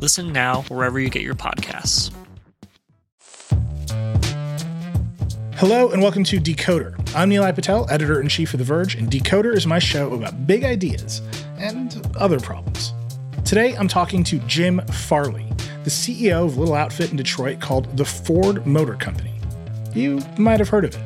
Listen now wherever you get your podcasts. Hello and welcome to Decoder. I'm Nilay Patel, editor in chief of The Verge, and Decoder is my show about big ideas and other problems. Today I'm talking to Jim Farley, the CEO of a little outfit in Detroit called the Ford Motor Company. You might have heard of it.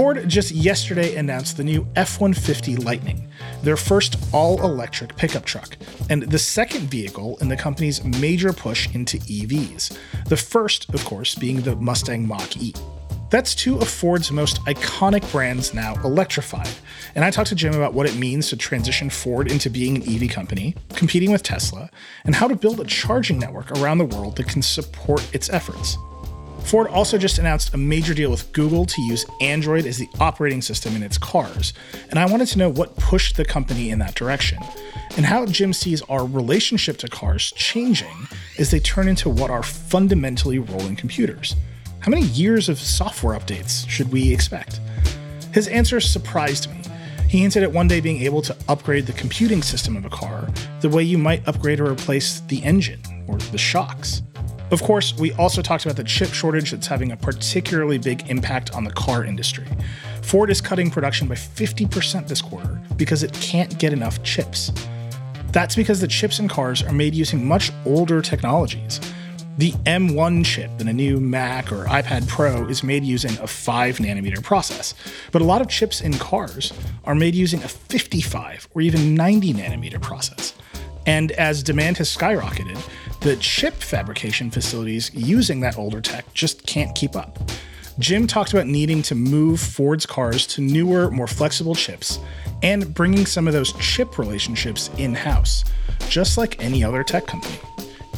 Ford just yesterday announced the new F 150 Lightning, their first all electric pickup truck, and the second vehicle in the company's major push into EVs. The first, of course, being the Mustang Mach E. That's two of Ford's most iconic brands now electrified. And I talked to Jim about what it means to transition Ford into being an EV company, competing with Tesla, and how to build a charging network around the world that can support its efforts. Ford also just announced a major deal with Google to use Android as the operating system in its cars, and I wanted to know what pushed the company in that direction, and how Jim sees our relationship to cars changing as they turn into what are fundamentally rolling computers. How many years of software updates should we expect? His answer surprised me. He hinted at one day being able to upgrade the computing system of a car the way you might upgrade or replace the engine or the shocks. Of course, we also talked about the chip shortage that's having a particularly big impact on the car industry. Ford is cutting production by 50% this quarter because it can't get enough chips. That's because the chips in cars are made using much older technologies. The M1 chip in a new Mac or iPad Pro is made using a 5 nanometer process, but a lot of chips in cars are made using a 55 or even 90 nanometer process. And as demand has skyrocketed, the chip fabrication facilities using that older tech just can't keep up. Jim talked about needing to move Ford's cars to newer, more flexible chips and bringing some of those chip relationships in house, just like any other tech company.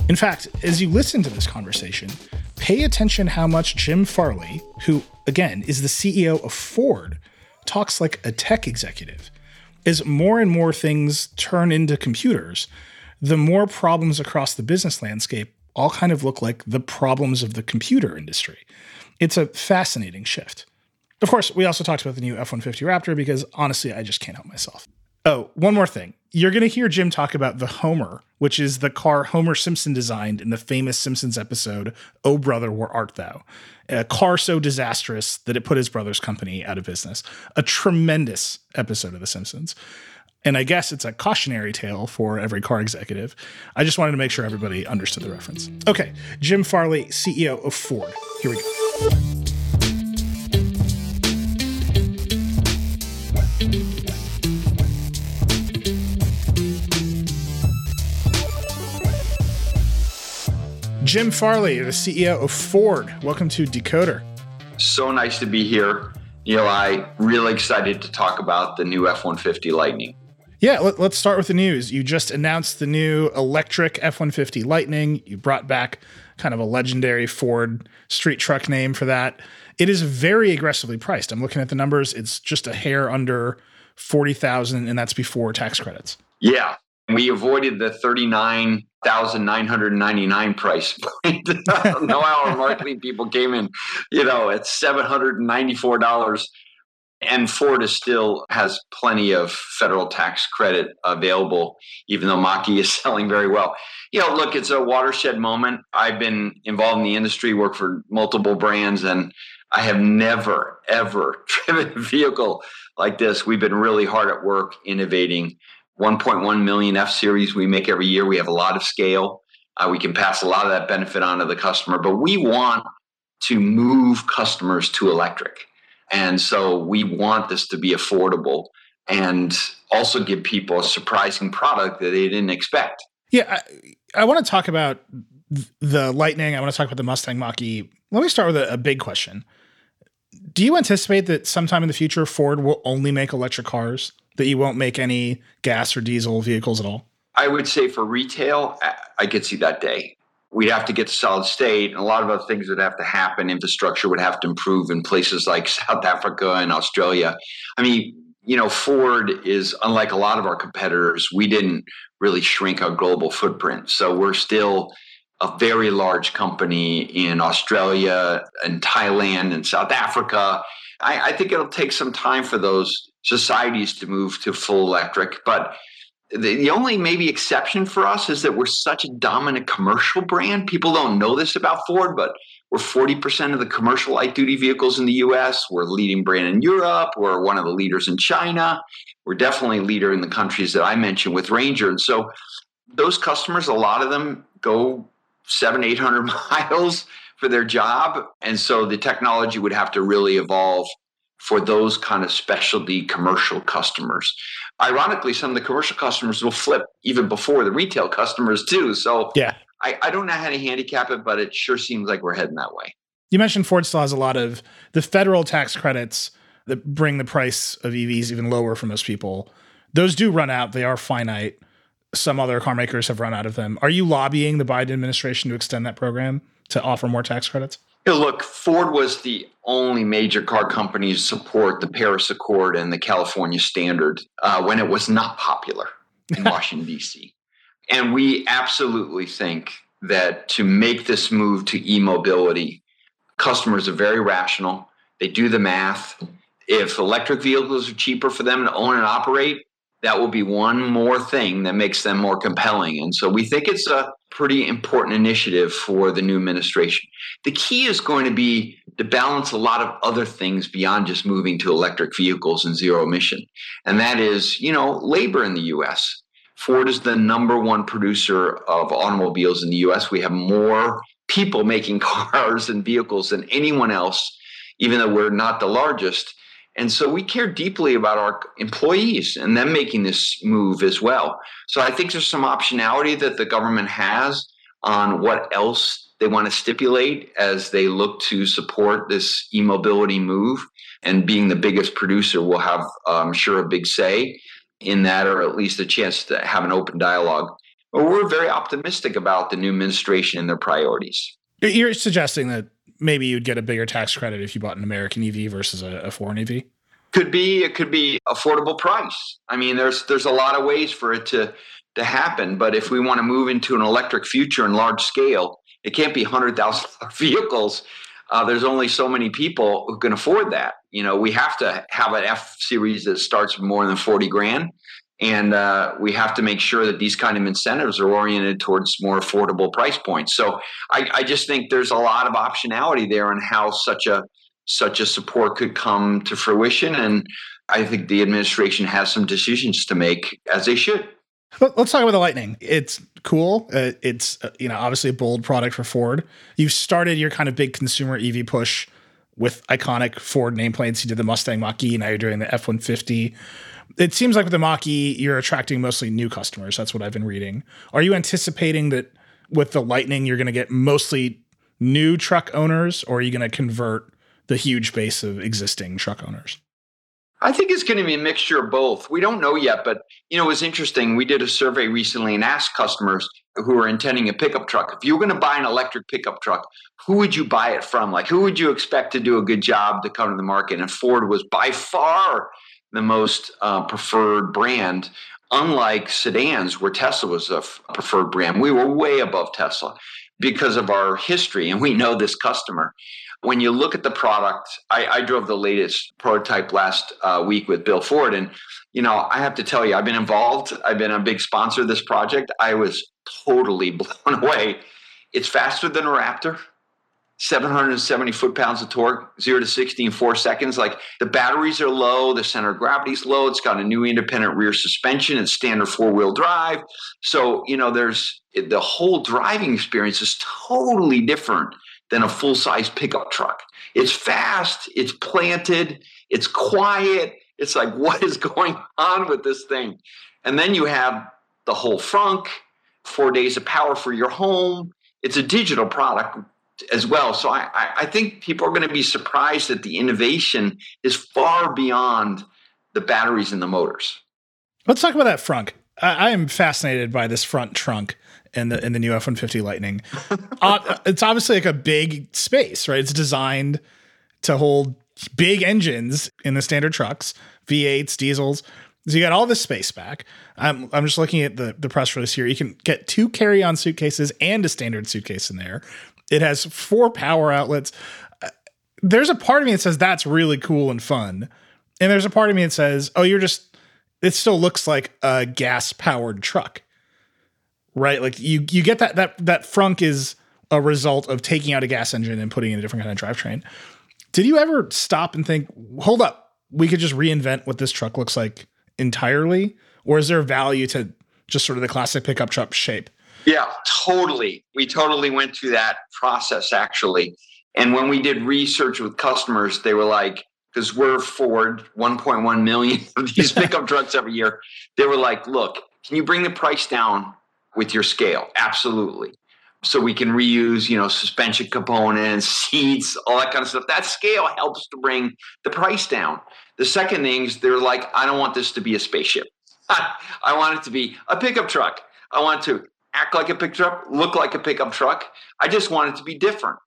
In fact, as you listen to this conversation, pay attention how much Jim Farley, who again is the CEO of Ford, talks like a tech executive. As more and more things turn into computers, the more problems across the business landscape all kind of look like the problems of the computer industry. It's a fascinating shift. Of course, we also talked about the new F 150 Raptor because honestly, I just can't help myself. Oh, one more thing. You're going to hear Jim talk about the Homer, which is the car Homer Simpson designed in the famous Simpsons episode, Oh Brother, Where Art Thou? A car so disastrous that it put his brother's company out of business. A tremendous episode of The Simpsons. And I guess it's a cautionary tale for every car executive. I just wanted to make sure everybody understood the reference. Okay, Jim Farley, CEO of Ford. Here we go. Jim Farley, the CEO of Ford. Welcome to Decoder. So nice to be here. Eli, really excited to talk about the new F 150 Lightning. Yeah, let, us start with the news. You just announced the new electric F 150 Lightning. You brought back kind of a legendary Ford street truck name for that. It is very aggressively priced. I'm looking at the numbers. It's just a hair under 40,000 and that's before tax credits. Yeah. We avoided the 39,999 price point. no hour marketing people came in, you know, at $794 and Ford still has plenty of federal tax credit available, even though Mach-E is selling very well. You know, look, it's a watershed moment. I've been involved in the industry, worked for multiple brands, and I have never, ever driven a vehicle like this. We've been really hard at work innovating. 1.1 million F series we make every year. We have a lot of scale. Uh, we can pass a lot of that benefit on to the customer, but we want to move customers to electric. And so we want this to be affordable and also give people a surprising product that they didn't expect. Yeah, I, I want to talk about the Lightning. I want to talk about the Mustang Mach E. Let me start with a, a big question. Do you anticipate that sometime in the future Ford will only make electric cars? That you won't make any gas or diesel vehicles at all? I would say for retail, I could see that day we'd have to get to solid state and a lot of other things would have to happen. Infrastructure would have to improve in places like south africa and australia. I mean you know ford is unlike a lot of our competitors we didn't really shrink our global footprint. So we're still a very large company in australia and thailand and south africa. I, I think it'll take some time for those societies to move to full electric but the, only maybe exception for us is that we're such a dominant commercial brand. People don't know this about Ford, but we're 40% of the commercial light duty vehicles in the US. We're a leading brand in Europe. We're one of the leaders in China. We're definitely a leader in the countries that I mentioned with Ranger. And so those customers, a lot of them go seven, 800 miles for their job. And so the technology would have to really evolve for those kind of specialty commercial customers ironically, some of the commercial customers will flip even before the retail customers too. So yeah, I, I don't know how to handicap it, but it sure seems like we're heading that way. You mentioned Ford still has a lot of the federal tax credits that bring the price of EVs even lower for most people. Those do run out; they are finite. Some other car makers have run out of them. Are you lobbying the Biden administration to extend that program to offer more tax credits? Look, Ford was the only major car company to support the Paris Accord and the California Standard uh, when it was not popular in Washington, D.C. And we absolutely think that to make this move to e mobility, customers are very rational. They do the math. If electric vehicles are cheaper for them to own and operate, that will be one more thing that makes them more compelling. And so we think it's a pretty important initiative for the new administration. The key is going to be to balance a lot of other things beyond just moving to electric vehicles and zero emission. And that is, you know, labor in the US. Ford is the number one producer of automobiles in the US. We have more people making cars and vehicles than anyone else, even though we're not the largest. And so we care deeply about our employees and them making this move as well. So I think there's some optionality that the government has on what else they want to stipulate as they look to support this e mobility move. And being the biggest producer will have, I'm sure, a big say in that, or at least a chance to have an open dialogue. But we're very optimistic about the new administration and their priorities. You're suggesting that maybe you'd get a bigger tax credit if you bought an American EV versus a, a foreign EV? Could be. It could be affordable price. I mean, there's there's a lot of ways for it to to happen. But if we want to move into an electric future in large scale, it can't be hundred thousand vehicles. Uh, there's only so many people who can afford that. You know, we have to have an F series that starts more than forty grand, and uh, we have to make sure that these kind of incentives are oriented towards more affordable price points. So I, I just think there's a lot of optionality there on how such a such a support could come to fruition, and I think the administration has some decisions to make as they should. Let's talk about the Lightning. It's cool. Uh, it's uh, you know obviously a bold product for Ford. You've started your kind of big consumer EV push with iconic Ford nameplates. You did the Mustang Mach-E. Now you're doing the F one fifty it seems like with the Mach-E, you're attracting mostly new customers. That's what I've been reading. Are you anticipating that with the Lightning, you're going to get mostly new truck owners, or are you going to convert the huge base of existing truck owners? I think it's going to be a mixture of both. We don't know yet, but you know, it was interesting. We did a survey recently and asked customers who are intending a pickup truck, if you were going to buy an electric pickup truck, who would you buy it from? Like, who would you expect to do a good job to come to the market? And Ford was by far the most uh, preferred brand unlike sedans where Tesla was a preferred brand, we were way above Tesla because of our history and we know this customer. When you look at the product, I, I drove the latest prototype last uh, week with Bill Ford, and you know I have to tell you, I've been involved. I've been a big sponsor of this project. I was totally blown away. It's faster than a Raptor. 770 foot pounds of torque, zero to 60 in four seconds. Like the batteries are low, the center of gravity's low. It's got a new independent rear suspension. It's standard four wheel drive. So, you know, there's the whole driving experience is totally different than a full size pickup truck. It's fast, it's planted, it's quiet. It's like, what is going on with this thing? And then you have the whole frunk, four days of power for your home. It's a digital product as well. So I, I think people are going to be surprised that the innovation is far beyond the batteries and the motors. Let's talk about that frunk. I, I am fascinated by this front trunk in the in the new F one fifty Lightning. uh, it's obviously like a big space, right? It's designed to hold big engines in the standard trucks, V8s, diesels. So you got all this space back. I'm I'm just looking at the the press release here. You can get two carry on suitcases and a standard suitcase in there. It has four power outlets. There's a part of me that says that's really cool and fun. And there's a part of me that says, oh, you're just, it still looks like a gas powered truck. Right? Like you you get that that that frunk is a result of taking out a gas engine and putting in a different kind of drivetrain. Did you ever stop and think, hold up, we could just reinvent what this truck looks like entirely? Or is there value to just sort of the classic pickup truck shape? Yeah, totally. We totally went through that process actually. And when we did research with customers, they were like, because we're Ford 1.1 million of these pickup trucks every year, they were like, look, can you bring the price down with your scale? Absolutely. So we can reuse, you know, suspension components, seats, all that kind of stuff. That scale helps to bring the price down. The second thing is they're like, I don't want this to be a spaceship. I want it to be a pickup truck. I want to act like a pickup truck, look like a pickup truck. I just want it to be different.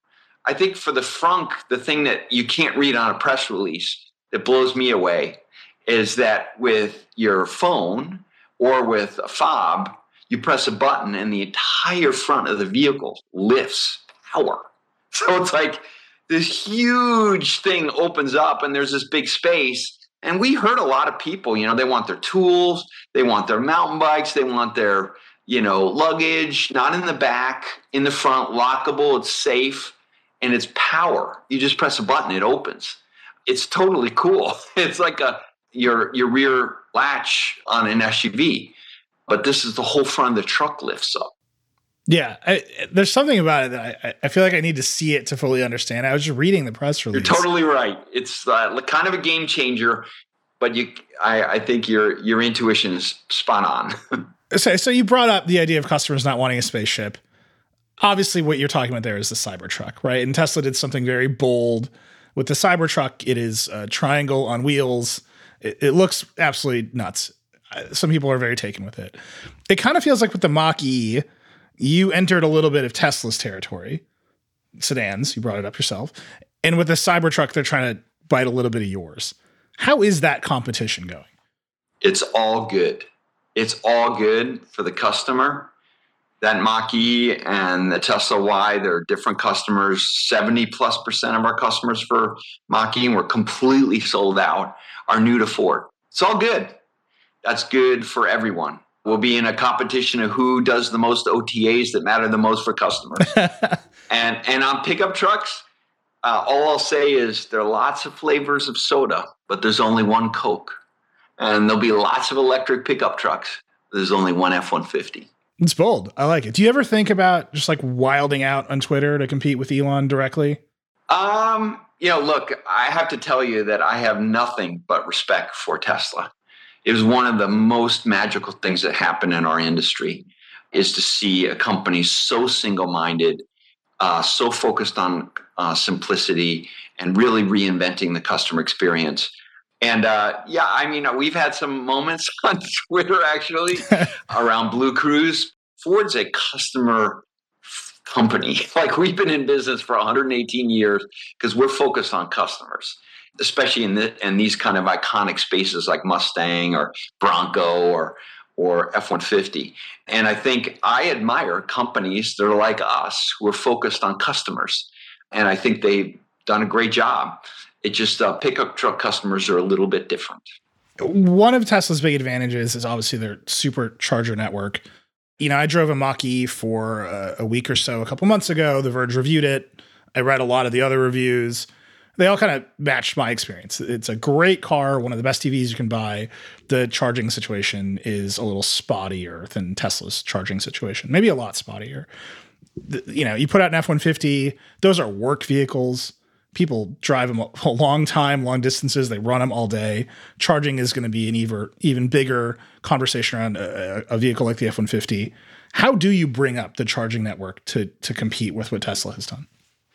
I think for the frunk, the thing that you can't read on a press release that blows me away is that with your phone or with a fob, you press a button and the entire front of the vehicle lifts power. So it's like this huge thing opens up and there's this big space. And we heard a lot of people, you know, they want their tools, they want their mountain bikes, they want their you know, luggage, not in the back, in the front, lockable, it's safe, and it's power. You just press a button, it opens. It's totally cool. It's like a your your rear latch on an SUV, but this is the whole front of the truck lifts up. Yeah, I, there's something about it that I, I, feel like I need to see it to fully understand. I was just reading the press release. You're totally right. It's uh, kind of a game changer, but you, I, I think your your intuition is spot on. so, so you brought up the idea of customers not wanting a spaceship. Obviously, what you're talking about there is the Cybertruck, right? And Tesla did something very bold with the Cybertruck. It is a triangle on wheels. It, it looks absolutely nuts. Some people are very taken with it. It kind of feels like with the Mach E, you entered a little bit of Tesla's territory, sedans. You brought it up yourself, and with the Cybertruck, they're trying to bite a little bit of yours. How is that competition going? It's all good it's all good for the customer. That Mach E and the Tesla Y, they're different customers. 70 plus percent of our customers for Mach E, we're completely sold out, are new to Ford. It's all good. That's good for everyone. We'll be in a competition of who does the most OTAs that matter the most for customers. and and on pickup trucks, uh, all I'll say is there are lots of flavors of soda, but there's only one Coke and there'll be lots of electric pickup trucks. There's only one F 150. It's bold. I like it. Do you ever think about just like wilding out on Twitter to compete with Elon directly? Um, you know, look, I have to tell you that I have nothing but respect for Tesla. It was one of the most magical things that happened in our industry is to see a company so single-minded, uh, so focused on uh, simplicity and really reinventing the customer experience and uh, yeah, I mean, we've had some moments on Twitter actually around BlueCruise. Ford's a customer company. Like we've been in business for 118 years because we're focused on customers, especially in, the, in these kind of iconic spaces like Mustang or Bronco or or F 150. And I think I admire companies that are like us who are focused on customers. And I think they've done a great job. It just uh, pickup truck customers are a little bit different. One of Tesla's big advantages is obviously their supercharger network. You know, I drove a Mach E for a, a week or so a couple months ago. The Verge reviewed it. I read a lot of the other reviews they all kind of matched my experience. It's a great car, one of the best EVs you can buy. The charging situation is a little spottier than Tesla's charging situation, maybe a lot spottier. You know, you put out an F 150, those are work vehicles. People drive them a long time, long distances. They run them all day. Charging is going to be an even, even bigger conversation around a, a vehicle like the F 150. How do you bring up the charging network to, to compete with what Tesla has done?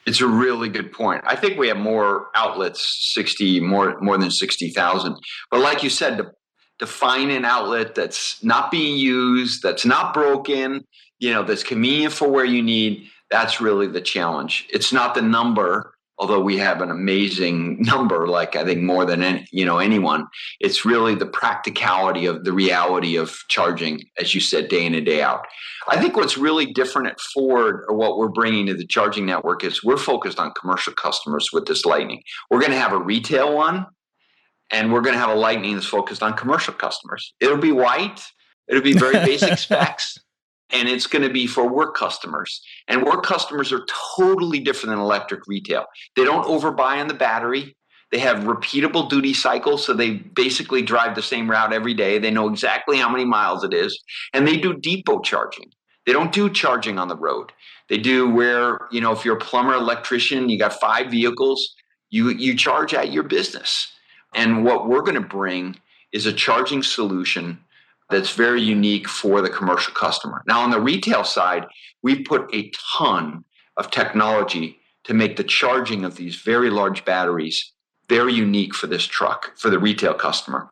It's a really good point. I think we have more outlets, 60, more more than 60,000. But like you said, to, to find an outlet that's not being used, that's not broken, you know, that's convenient for where you need, that's really the challenge. It's not the number, although we have an amazing number, like I think more than any, you know anyone, it's really the practicality of the reality of charging, as you said, day in and day out. I think what's really different at Ford, or what we're bringing to the charging network, is we're focused on commercial customers with this Lightning. We're going to have a retail one, and we're going to have a Lightning that's focused on commercial customers. It'll be white. It'll be very basic specs and it's going to be for work customers. And work customers are totally different than electric retail. They don't overbuy on the battery. They have repeatable duty cycles, so they basically drive the same route every day. They know exactly how many miles it is, and they do depot charging. They don't do charging on the road. They do where, you know, if you're a plumber, electrician, you got five vehicles, you you charge at your business. And what we're going to bring is a charging solution that's very unique for the commercial customer. Now, on the retail side, we've put a ton of technology to make the charging of these very large batteries very unique for this truck, for the retail customer.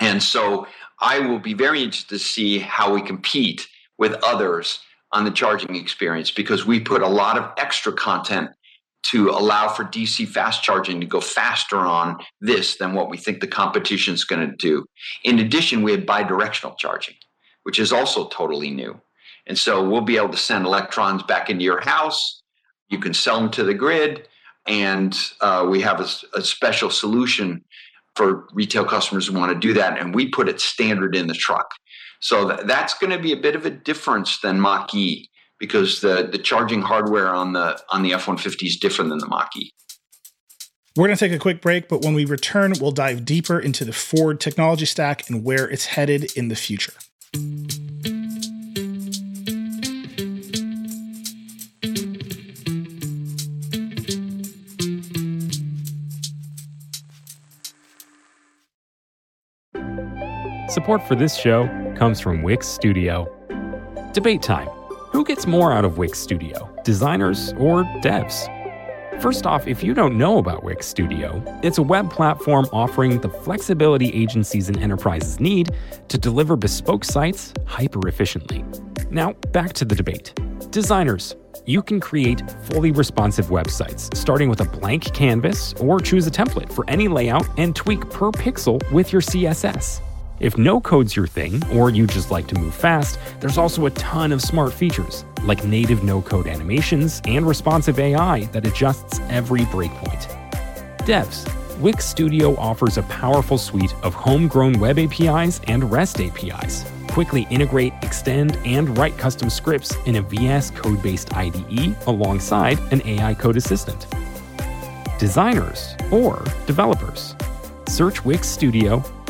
And so I will be very interested to see how we compete with others on the charging experience because we put a lot of extra content to allow for DC fast charging to go faster on this than what we think the competition is going to do. In addition, we have bidirectional charging, which is also totally new. And so we'll be able to send electrons back into your house. You can sell them to the grid. And uh, we have a, a special solution for retail customers who want to do that. And we put it standard in the truck. So th- that's going to be a bit of a difference than Mach E because the the charging hardware on the on the F-150 is different than the Mach-E. We're going to take a quick break, but when we return, we'll dive deeper into the Ford technology stack and where it's headed in the future. Support for this show comes from Wix Studio. Debate time who gets more out of Wix Studio, designers or devs? First off, if you don't know about Wix Studio, it's a web platform offering the flexibility agencies and enterprises need to deliver bespoke sites hyper efficiently. Now, back to the debate. Designers, you can create fully responsive websites, starting with a blank canvas or choose a template for any layout and tweak per pixel with your CSS. If no code's your thing, or you just like to move fast, there's also a ton of smart features, like native no code animations and responsive AI that adjusts every breakpoint. Devs, Wix Studio offers a powerful suite of homegrown web APIs and REST APIs. Quickly integrate, extend, and write custom scripts in a VS code based IDE alongside an AI code assistant. Designers or developers, search Wix Studio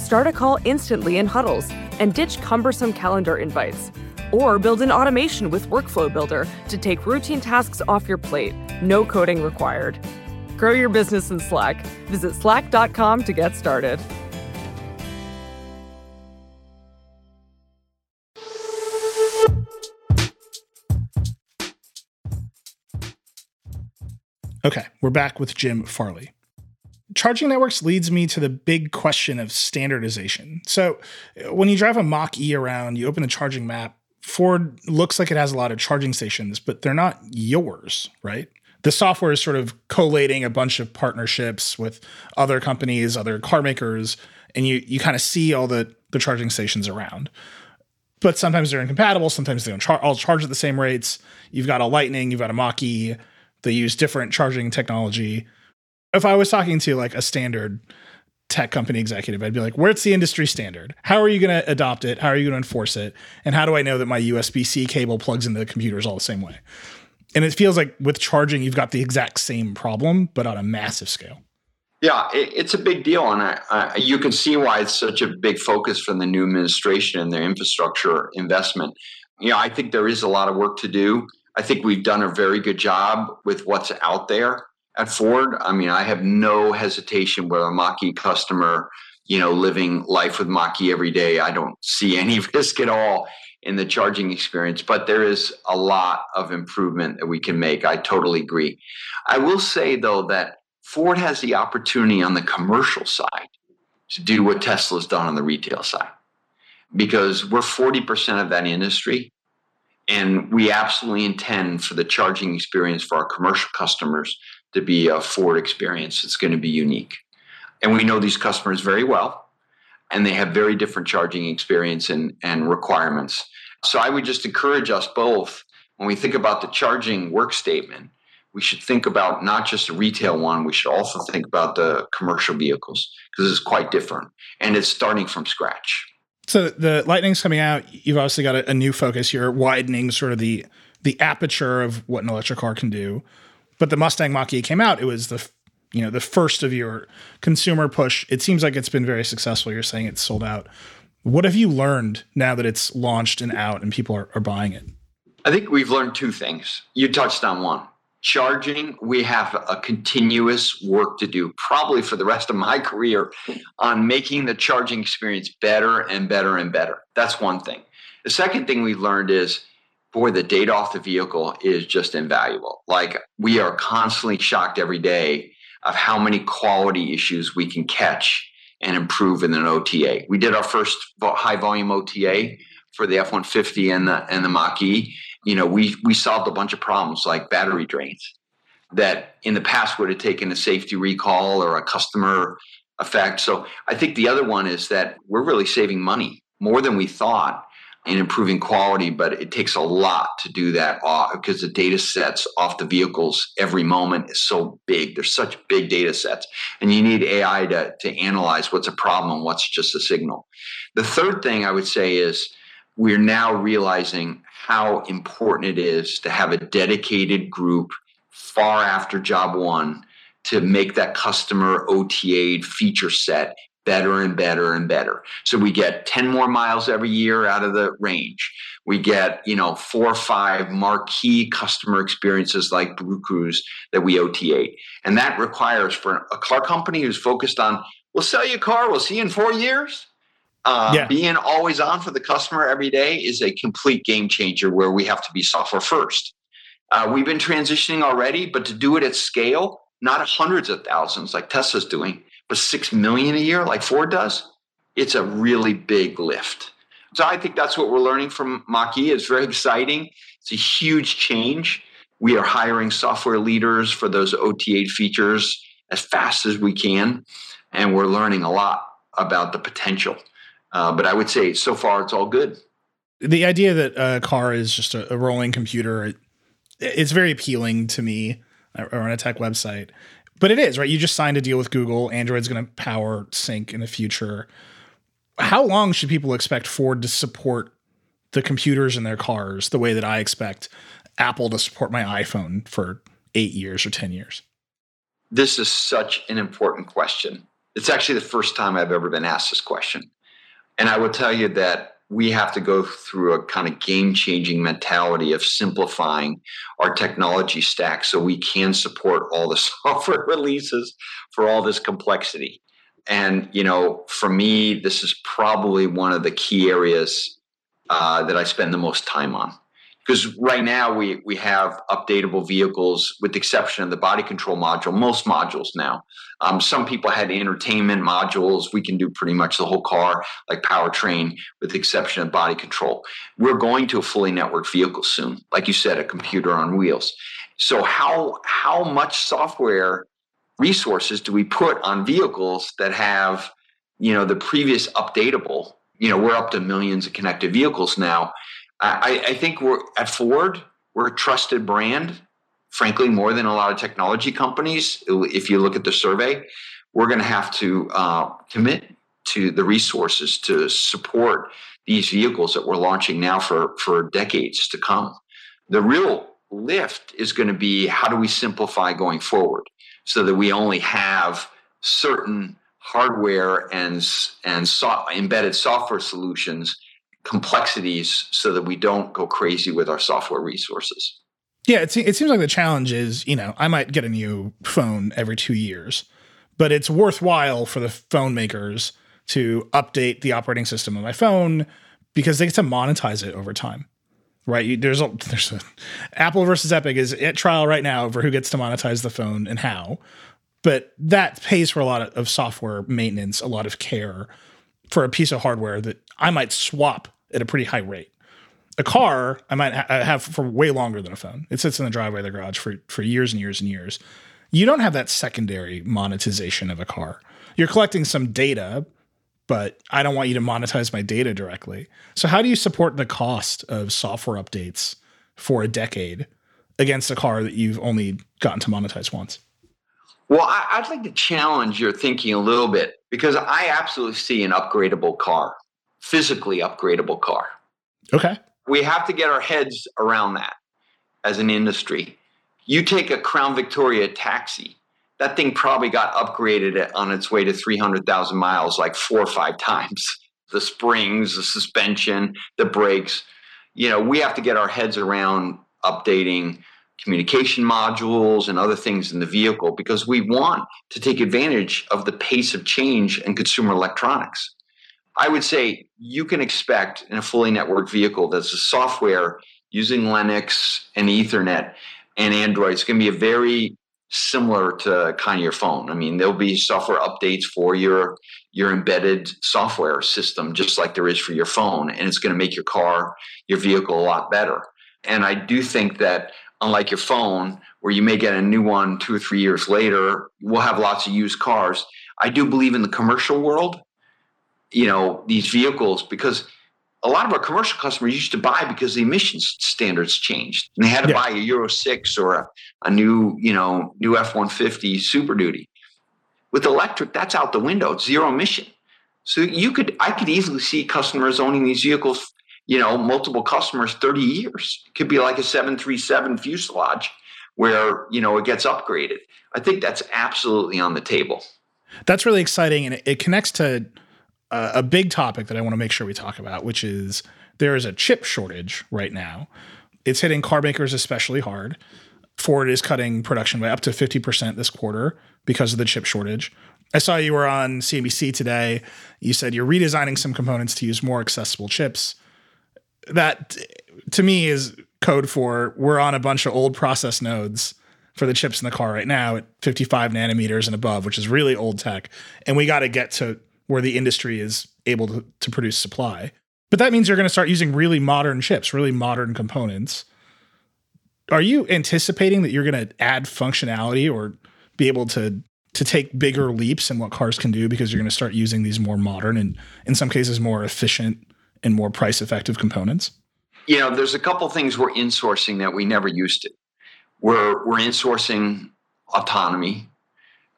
start a call instantly in huddles, and ditch cumbersome calendar invites. Or build an automation with Workflow Builder to take routine tasks off your plate, no coding required. Grow your business in Slack. Visit slack.com to get started. Okay, we're back with Jim Farley. Charging networks leads me to the big question of standardization. So, uh, when you drive a Mach E around, you open the charging map, Ford looks like it has a lot of charging stations, but they're not yours, right? The software is sort of collating a bunch of partnerships with other companies, other car makers, and you you kind of see all the the charging stations around. But sometimes they're incompatible. Sometimes they don't char- all charge at the same rates. You've got a Lightning, you've got a Mach E. They use different charging technology. If I was talking to like a standard tech company executive, I'd be like, where's the industry standard? How are you going to adopt it? How are you going to enforce it? And how do I know that my USB C cable plugs into the computers all the same way? And it feels like with charging, you've got the exact same problem, but on a massive scale. Yeah, it, it's a big deal. And I, I, you can see why it's such a big focus from the new administration and their infrastructure investment. You know, I think there is a lot of work to do. I think we've done a very good job with what's out there at Ford. I mean, I have no hesitation with a Mach-E customer, you know, living life with Mach-E every day. I don't see any risk at all in the charging experience, but there is a lot of improvement that we can make. I totally agree. I will say though that Ford has the opportunity on the commercial side to do what Tesla's done on the retail side because we're 40% of that industry and we absolutely intend for the charging experience for our commercial customers to be a Ford experience. It's going to be unique. And we know these customers very well, and they have very different charging experience and, and requirements. So I would just encourage us both when we think about the charging work statement, we should think about not just the retail one, we should also think about the commercial vehicles because it's quite different and it's starting from scratch. So the Lightning's coming out. You've obviously got a, a new focus. You're widening sort of the the aperture of what an electric car can do. But the Mustang Mach E came out. It was the you know the first of your consumer push. It seems like it's been very successful. You're saying it's sold out. What have you learned now that it's launched and out and people are, are buying it? I think we've learned two things. You touched on one. Charging, we have a continuous work to do, probably for the rest of my career, on making the charging experience better and better and better. That's one thing. The second thing we've learned is boy, the data off the vehicle is just invaluable. Like we are constantly shocked every day of how many quality issues we can catch and improve in an OTA. We did our first high volume OTA for the F-150 and the and the Mach-E. You know, we we solved a bunch of problems like battery drains that in the past would have taken a safety recall or a customer effect. So I think the other one is that we're really saving money more than we thought and improving quality, but it takes a lot to do that because the data sets off the vehicles every moment is so big. There's such big data sets, and you need AI to, to analyze what's a problem and what's just a signal. The third thing I would say is we're now realizing how important it is to have a dedicated group far after job one to make that customer OTA feature set better and better and better. So we get 10 more miles every year out of the range. We get, you know, four or five marquee customer experiences like BlueCruise that we OTA. And that requires for a car company who's focused on, we'll sell you a car, we'll see you in four years. Uh, yeah. Being always on for the customer every day is a complete game changer where we have to be software first. Uh, we've been transitioning already, but to do it at scale, not hundreds of thousands like Tesla's doing, but six million a year like Ford does, it's a really big lift. So I think that's what we're learning from Mach-E. It's very exciting. It's a huge change. We are hiring software leaders for those OTA features as fast as we can, and we're learning a lot about the potential. Uh, but I would say so far it's all good. The idea that a car is just a, a rolling computer, it, it's very appealing to me. Or on a tech website, but it is, right? You just signed a deal with Google. Android's going to power SYNC in the future. How long should people expect Ford to support the computers in their cars the way that I expect Apple to support my iPhone for eight years or 10 years? This is such an important question. It's actually the first time I've ever been asked this question. And I will tell you that we have to go through a kind of game changing mentality of simplifying our technology stack so we can support all the software releases for all this complexity. And, you know, for me, this is probably one of the key areas uh, that I spend the most time on because right now we we have updatable vehicles with the exception of the body control module most modules now. Um, some people had entertainment modules. We can do pretty much the whole car like powertrain with the exception of body control. We're going to a fully networked vehicle soon like you said a computer on wheels. So how how much software resources do we put on vehicles that have you know the previous updatable? You know we're up to millions of connected vehicles now I, I think we're at Ford, we're a trusted brand, frankly, more than a lot of technology companies. If you look at the survey, we're going to have to uh, commit to the resources to support these vehicles that we're launching now for, for decades to come. The real lift is going to be how do we simplify going forward so that we only have certain hardware and, and so, embedded software solutions complexities so that we don't go crazy with our software resources. Yeah, it, it seems like the challenge is, you know, I might get a new phone every two years, but it's worthwhile for the phone makers to update the operating system of my phone because they get to monetize it over time. Right? You, there's a there's a Apple versus Epic is at trial right now over who gets to monetize the phone and how. But that pays for a lot of, of software maintenance, a lot of care for a piece of hardware that I might swap at a pretty high rate. A car I might ha- have for way longer than a phone. It sits in the driveway of the garage for, for years and years and years. You don't have that secondary monetization of a car. You're collecting some data, but I don't want you to monetize my data directly. So, how do you support the cost of software updates for a decade against a car that you've only gotten to monetize once? Well, I, would like to challenge your thinking a little bit because I absolutely see an upgradable car, physically upgradable car. Okay. We have to get our heads around that as an industry. You take a Crown Victoria taxi, that thing probably got upgraded on its way to 300,000 miles like four or five times. The springs, the suspension, the brakes. You know, we have to get our heads around updating communication modules and other things in the vehicle because we want to take advantage of the pace of change in consumer electronics. I would say you can expect in a fully networked vehicle that's a software using Linux and Ethernet and Android. It's going to be a very similar to kind of your phone. I mean, there'll be software updates for your your embedded software system, just like there is for your phone, and it's going to make your car, your vehicle, a lot better. And I do think that unlike your phone, where you may get a new one two or three years later, we'll have lots of used cars. I do believe in the commercial world, you know, these vehicles, because a lot of our commercial customers used to buy because the emissions standards changed. And they had to yeah. buy a Euro 6 or a, a new, you know, new F 150 Super Duty. With electric, that's out the window. It's zero emission. So you could, I could easily see customers owning these vehicles you know, multiple customers 30 years. It could be like a 737 fuselage where, you know, it gets upgraded. I think that's absolutely on the table. That's really exciting. And it, it connects to uh, a big topic that I want to make sure we talk about, which is there is a chip shortage right now. It's hitting car makers especially hard. Ford is cutting production by up to 50% this quarter because of the chip shortage. I saw you were on CNBC today. You said you're redesigning some components to use more accessible chips that to me is code for we're on a bunch of old process nodes for the chips in the car right now at 55 nanometers and above, which is really old tech. And we got to get to where the industry is able to, to produce supply. But that means you're going to start using really modern chips, really modern components. Are you anticipating that you're going to add functionality or be able to to take bigger leaps in what cars can do because you're going to start using these more modern and in some cases more efficient and more price effective components? You know, there's a couple things we're insourcing that we never used to. We're we're insourcing autonomy.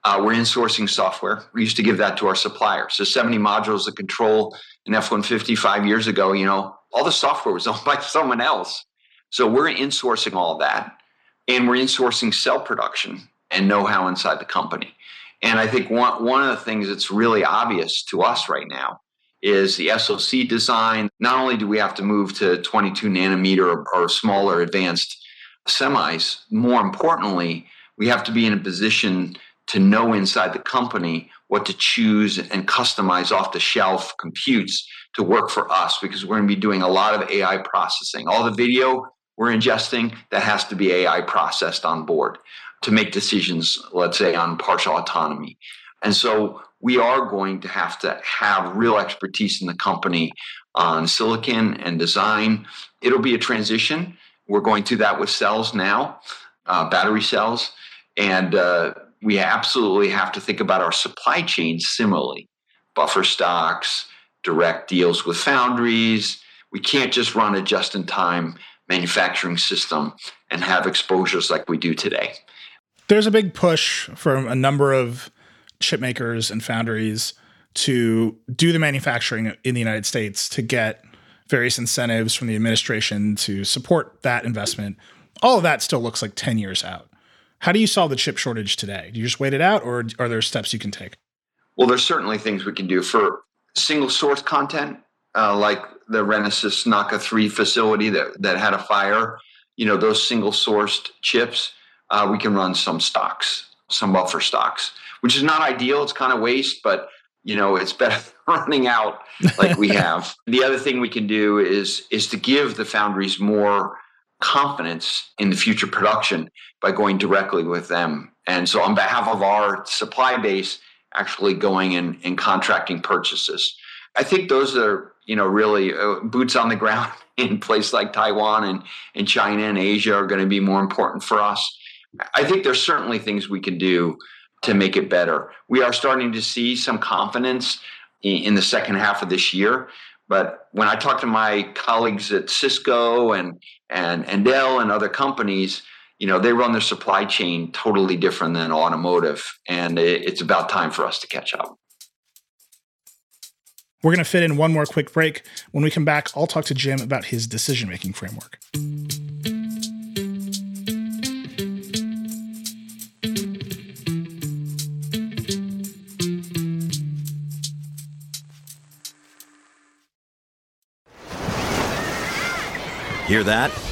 Uh, we're insourcing software. We used to give that to our suppliers. So 70 modules of control in F-150 five years ago, you know, all the software was owned by someone else. So we're insourcing all that. And we're insourcing cell production and know-how inside the company. And I think one, one of the things that's really obvious to us right now is the SoC design. Not only do we have to move to 22 nanometer or, or smaller advanced semis, more importantly, we have to be in a position to know inside the company what to choose and customize off the shelf computes to work for us because we're going to be doing a lot of AI processing. All the video we're ingesting that has to be AI processed on board to make decisions, let's say, on partial autonomy. And so we are going to have to have real expertise in the company on silicon and design. It'll be a transition. We're going through that with cells now, uh, battery cells. And uh, we absolutely have to think about our supply chain similarly buffer stocks, direct deals with foundries. We can't just run a just in time manufacturing system and have exposures like we do today. There's a big push from a number of chip makers and foundries to do the manufacturing in the United States to get various incentives from the administration to support that investment. All of that still looks like 10 years out. How do you solve the chip shortage today? Do you just wait it out, or are there steps you can take? Well, there's certainly things we can do for single source content, uh, like the Renesas Naka 3 facility that, that had a fire. You know, those single sourced chips, uh, we can run some stocks, some buffer stocks, which is not ideal. It's kind of waste, but you know it's better running out like we have the other thing we can do is is to give the foundries more confidence in the future production by going directly with them. And so, on behalf of our supply base, actually going and, and contracting purchases. I think those are, you know, really uh, boots on the ground in places like Taiwan and, and China and Asia are going to be more important for us. I think there's certainly things we can do to make it better. We are starting to see some confidence in, in the second half of this year. But when I talk to my colleagues at Cisco and and and Dell and other companies, you know, they run their supply chain totally different than automotive, and it, it's about time for us to catch up. We're going to fit in one more quick break. When we come back, I'll talk to Jim about his decision making framework. Hear that?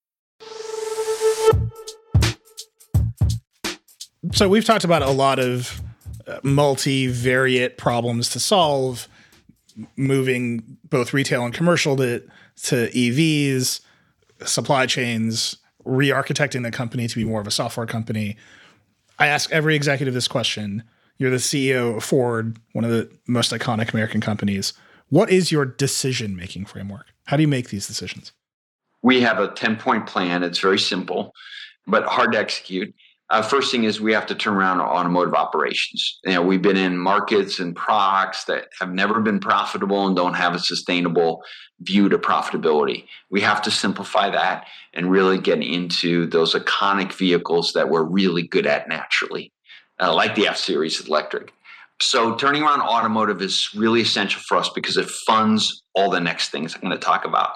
So we've talked about a lot of uh, multivariate problems to solve, moving both retail and commercial to to EVs, supply chains, re-architecting the company to be more of a software company. I ask every executive this question. You're the CEO of Ford, one of the most iconic American companies. What is your decision making framework? How do you make these decisions? We have a 10 point plan. It's very simple, but hard to execute. Uh, first thing is we have to turn around our automotive operations. You know, we've been in markets and products that have never been profitable and don't have a sustainable view to profitability. We have to simplify that and really get into those iconic vehicles that we're really good at naturally, uh, like the F Series electric. So turning around automotive is really essential for us because it funds all the next things I'm going to talk about.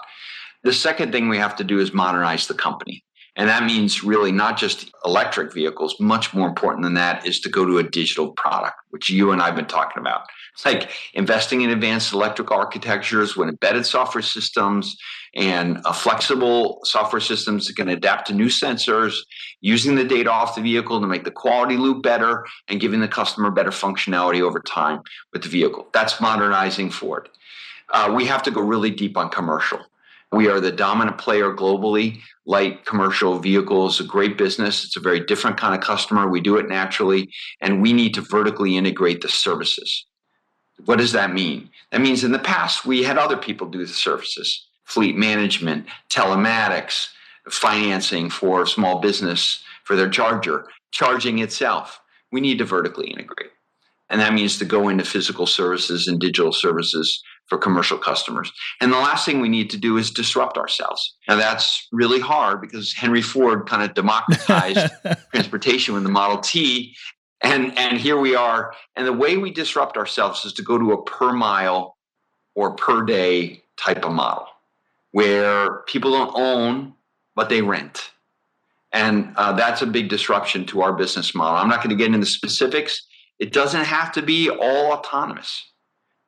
The second thing we have to do is modernize the company. And that means really not just electric vehicles. Much more important than that is to go to a digital product, which you and I have been talking about. It's like investing in advanced electric architectures with embedded software systems and flexible software systems that can adapt to new sensors, using the data off the vehicle to make the quality loop better and giving the customer better functionality over time with the vehicle. That's modernizing Ford. Uh, we have to go really deep on commercial. We are the dominant player globally. Light commercial vehicles, a great business. It's a very different kind of customer. We do it naturally, and we need to vertically integrate the services. What does that mean? That means in the past, we had other people do the services fleet management, telematics, financing for small business for their charger, charging itself. We need to vertically integrate. And that means to go into physical services and digital services for commercial customers. And the last thing we need to do is disrupt ourselves. Now, that's really hard because Henry Ford kind of democratized transportation with the Model T. And, and here we are. And the way we disrupt ourselves is to go to a per mile or per day type of model where people don't own, but they rent. And uh, that's a big disruption to our business model. I'm not going to get into the specifics. It doesn't have to be all autonomous.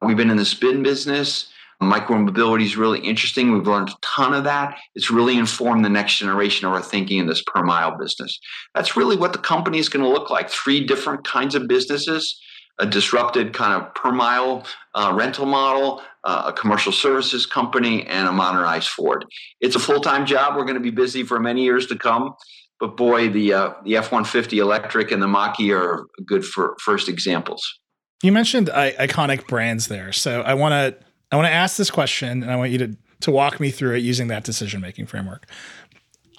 We've been in the spin business. Micromobility is really interesting. We've learned a ton of that. It's really informed the next generation of our thinking in this per mile business. That's really what the company is going to look like three different kinds of businesses a disrupted kind of per mile uh, rental model, uh, a commercial services company, and a modernized Ford. It's a full time job. We're going to be busy for many years to come. But boy, the uh, the F one fifty electric and the Mach-E are good for first examples. You mentioned iconic brands there, so I want to I want to ask this question, and I want you to to walk me through it using that decision making framework.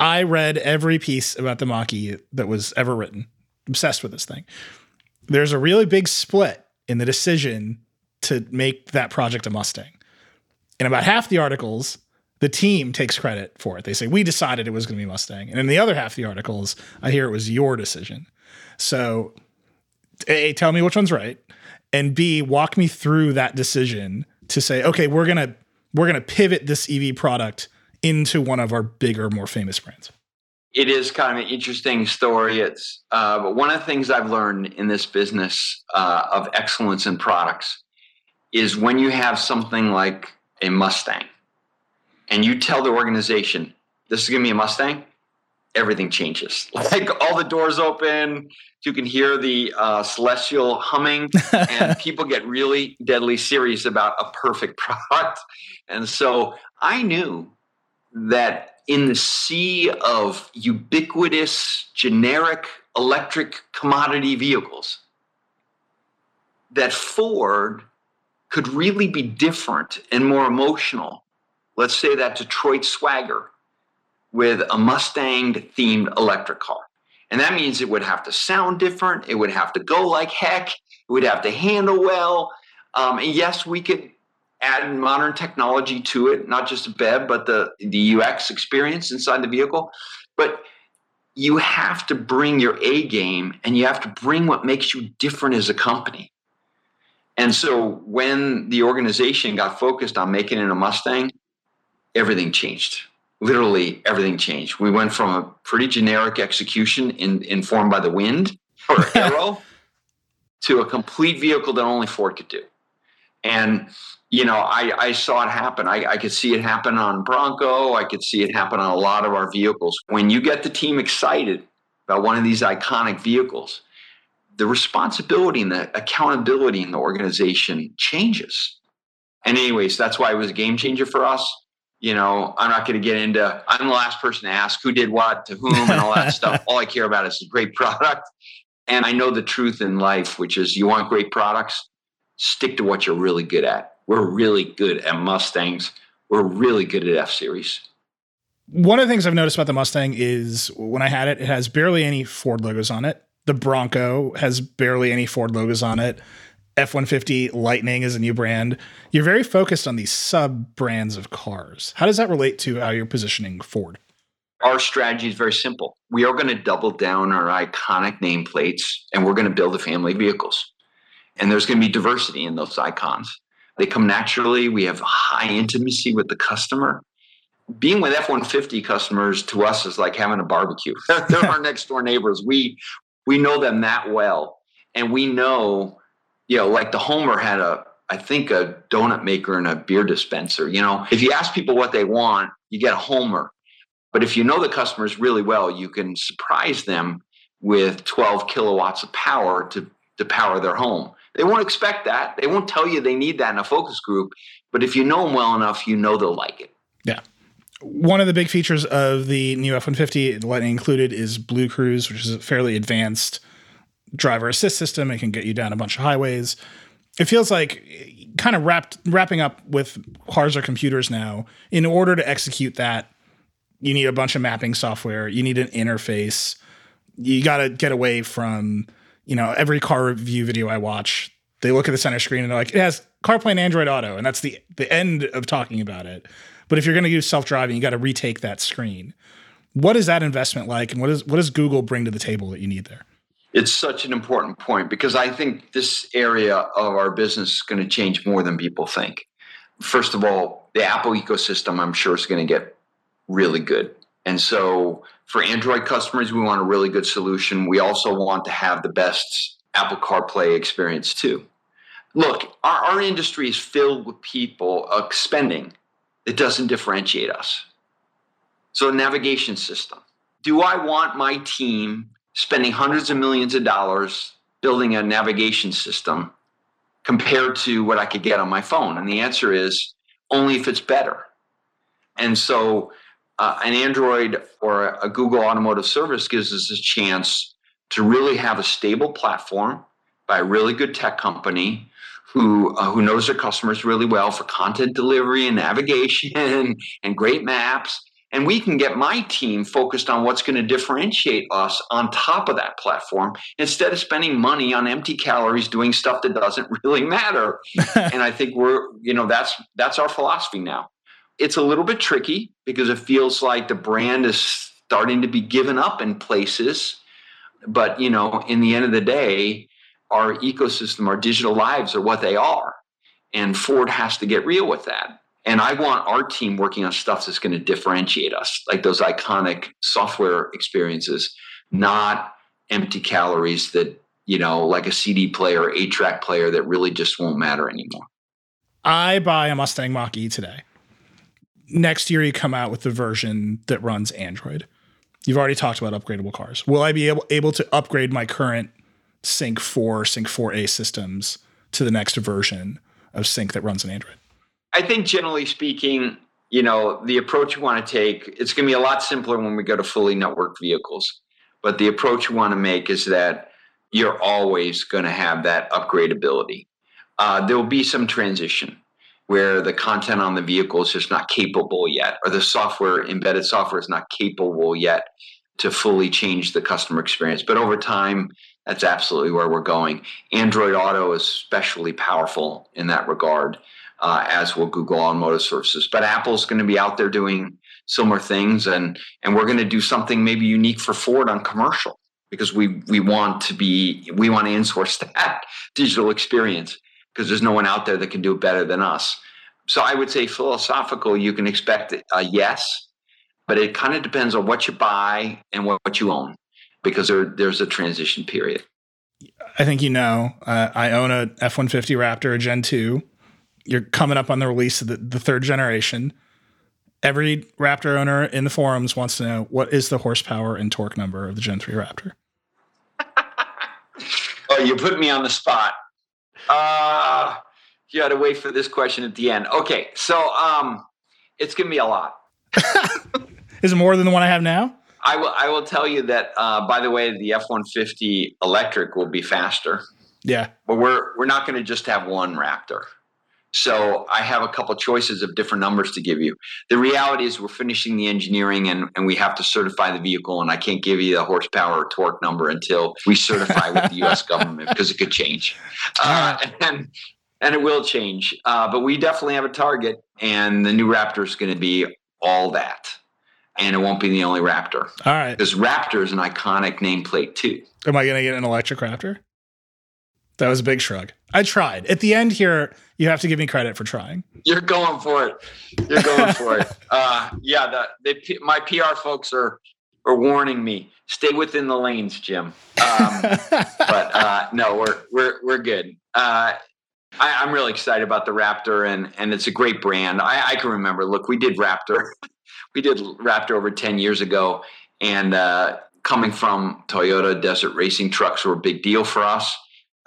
I read every piece about the Mach-E that was ever written. Obsessed with this thing. There's a really big split in the decision to make that project a Mustang. In about half the articles, the team takes credit for it. They say, we decided it was going to be Mustang. And in the other half of the articles, I hear it was your decision. So, A, tell me which one's right. And B, walk me through that decision to say, okay, we're to we're to pivot this EV product into one of our bigger, more famous brands. It is kind of an interesting story. It's uh, but one of the things I've learned in this business uh, of excellence in products is when you have something like a Mustang and you tell the organization, this is to be a Mustang, everything changes. Like all the doors open, you can hear the uh, celestial humming, and people get really deadly serious about a perfect product. And so I knew that in the sea of ubiquitous, generic electric commodity vehicles, that Ford could really be different and more emotional let's say that Detroit Swagger with a Mustang themed electric car. And that means it would have to sound different. It would have to go like heck. It would have to handle well. Um, and yes, we could add modern technology to it, not just a BEV, but the, the UX experience inside the vehicle. But you have to bring your A game and you have to bring what makes you different as a company. And so when the organization got focused on making it a Mustang, everything changed. Literally everything changed. We went from a pretty generic execution in, informed by the wind or arrow to a complete vehicle that only Ford could do. And you know, I, I saw it happen. I, I could see it happen on Bronco. I could see it happen on a lot of our vehicles. When you get the team excited about one of these iconic vehicles, the responsibility and the accountability in the organization changes. And anyways, that's why it was a game changer for us you know, I'm not going to get into, I'm the last person to ask who did what to whom and all that stuff. All I care about is a great product. And I know the truth in life, which is you want great products, stick to what you're really good at. We're really good at Mustangs. We're really good at F Series. One of the things I've noticed about the Mustang is when I had it, it has barely any Ford logos on it. The Bronco has barely any Ford logos on it. F 150 Lightning is a new brand. You're very focused on these sub brands of cars. How does that relate to how you're positioning Ford? Our strategy is very simple. We are going to double down our iconic nameplates and we're going to build a family vehicles. And there's going to be diversity in those icons. They come naturally. We have high intimacy with the customer. Being with F 150 customers to us is like having a barbecue. They're our next door neighbors. We, we know them that well. And we know you know, like the Homer had a, I think a donut maker and a beer dispenser. You know, if you ask people what they want, you get a Homer. But if you know the customers really well, you can surprise them with 12 kilowatts of power to, to power their home. They won't expect that. They won't tell you they need that in a focus group. But if you know them well enough, you know they'll like it. Yeah. One of the big features of the new F 150, Lightning included, is BlueCruise, which is a fairly advanced driver assist system. It can get you down a bunch of highways. It feels like kind of wrapped wrapping up with cars or computers now. In order to execute that, you need a bunch of mapping software, you need an interface. You got to get away from, you know, every car review video I watch, they look at the center screen and they're like, it has CarPlay and Android Auto, and that's the the end of talking about it. But if you're going to use self-driving, you got to retake that screen. What is that investment like, and what is what does Google bring to the table that you need there? It's such an important point because I think this area of our business is going to change more than people think. First of all, the Apple ecosystem, I'm sure, is going to get really good. And so for Android customers, we want a really good solution. We also want to have the best Apple CarPlay experience too. Look, our, our industry is filled with people uh, spending that doesn't differentiate us. So, navigation system. Do I want my team spending hundreds of millions of dollars building a navigation system compared to what I could get on my phone? And the answer is only if it's better. And so, uh, an Android or a Google Automotive Service gives us a chance to really have a stable platform by a really good tech company who uh, who knows their customers really well for content delivery and navigation and great maps and we can get my team focused on what's going to differentiate us on top of that platform instead of spending money on empty calories doing stuff that doesn't really matter. And i think we're you know that's that's our philosophy now. It's a little bit tricky because it feels like the brand is starting to be given up in places. But you know in the end of the day our ecosystem our digital lives are what they are. And ford has to get real with that and i want our team working on stuff that's going to differentiate us like those iconic software experiences not empty calories that you know like a cd player eight track player that really just won't matter anymore i buy a mustang mach e today next year you come out with the version that runs android You've already talked about upgradable cars. Will I be able, able to upgrade my current Sync 4, Sync 4A systems to the next version of Sync that runs on Android? I think generally speaking, you know, the approach you want to take, it's going to be a lot simpler when we go to fully networked vehicles. But the approach you want to make is that you're always going to have that upgradability. Uh, there will be some transition where the content on the vehicle is just not capable yet, or the software, embedded software, is not capable yet to fully change the customer experience. But over time, that's absolutely where we're going. Android Auto is especially powerful in that regard, uh, as will Google Automotive Services. But Apple's going to be out there doing similar things, and and we're going to do something maybe unique for Ford on commercial because we we want to be we want to insource that digital experience because there's no one out there that can do it better than us. So I would say philosophical, you can expect a yes, but it kind of depends on what you buy and what, what you own because there, there's a transition period. I think you know, uh, I own a F 150 Raptor, a Gen 2. You're coming up on the release of the, the third generation. Every Raptor owner in the forums wants to know what is the horsepower and torque number of the Gen 3 Raptor? oh, you put me on the spot. Uh, you had to wait for this question at the end. Okay, so um, it's gonna be a lot. Is it more than the one I have now? I will. I will tell you that. Uh, by the way, the F one fifty electric will be faster. Yeah, but we're we're not going to just have one Raptor. So I have a couple choices of different numbers to give you. The reality is we're finishing the engineering and, and we have to certify the vehicle, and I can't give you the horsepower or torque number until we certify with the U.S. government because it could change. Uh, and and it will change. Uh, but we definitely have a target, and the new Raptor is going to be all that. And it won't be the only Raptor. All right. Because Raptor is an iconic nameplate, too. Am I going to get an electric Raptor? That was a big shrug. I tried. At the end here, you have to give me credit for trying. You're going for it. You're going for it. Uh, yeah, the, the, my PR folks are are warning me. Stay within the lanes, Jim. Um, but uh, no, we're we're we're good. Uh, I, am really excited about the Raptor, and and it's a great brand. I, I can remember. Look, we did Raptor, we did Raptor over ten years ago, and uh, coming from Toyota, desert racing trucks were a big deal for us.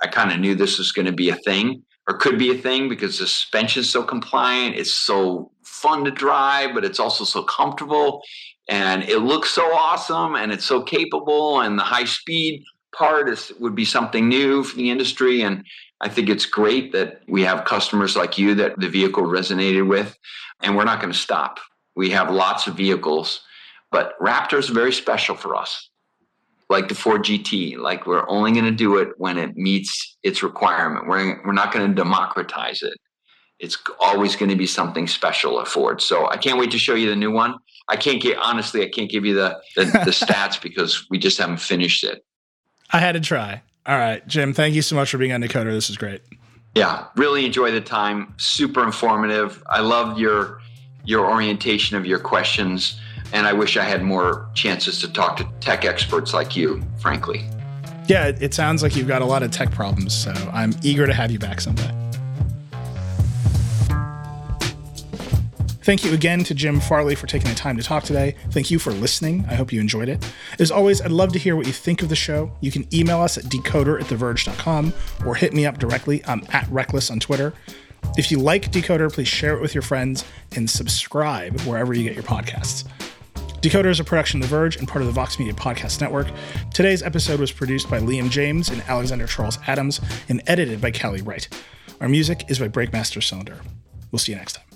I kind of knew this was going to be a thing, or could be a thing, because the suspension's so compliant. It's so fun to drive, but it's also so comfortable, and it looks so awesome, and it's so capable, and the high speed part is would be something new for the industry and I think it's great that we have customers like you that the vehicle resonated with, and we're not going to stop. We have lots of vehicles But Raptor is very special for us, like the Ford GT. Like we're only going to do it when it meets its requirement. We're we're not going to democratize it. It's always going to be something special at Ford. So I can't wait to show you the new one. I can't get honestly, I can't give you the the, the stats because we just haven't finished it. I had to try. All right, Jim. Thank you so much for being on Decoder. This is great. Yeah, really enjoy the time. Super informative. I love your your orientation of your questions, and I wish I had more chances to talk to tech experts like you. Frankly. Yeah, it sounds like you've got a lot of tech problems, so I'm eager to have you back someday. Thank you again to Jim Farley for taking the time to talk today. Thank you for listening. I hope you enjoyed it. As always, I'd love to hear what you think of the show. You can email us at decoder at theverge.com or hit me up directly. I'm at Reckless on Twitter. If you like Decoder, please share it with your friends and subscribe wherever you get your podcasts. Decoder is a production of The Verge and part of the Vox Media Podcast Network. Today's episode was produced by Liam James and Alexander Charles Adams and edited by Callie Wright. Our music is by Breakmaster Cylinder. We'll see you next time.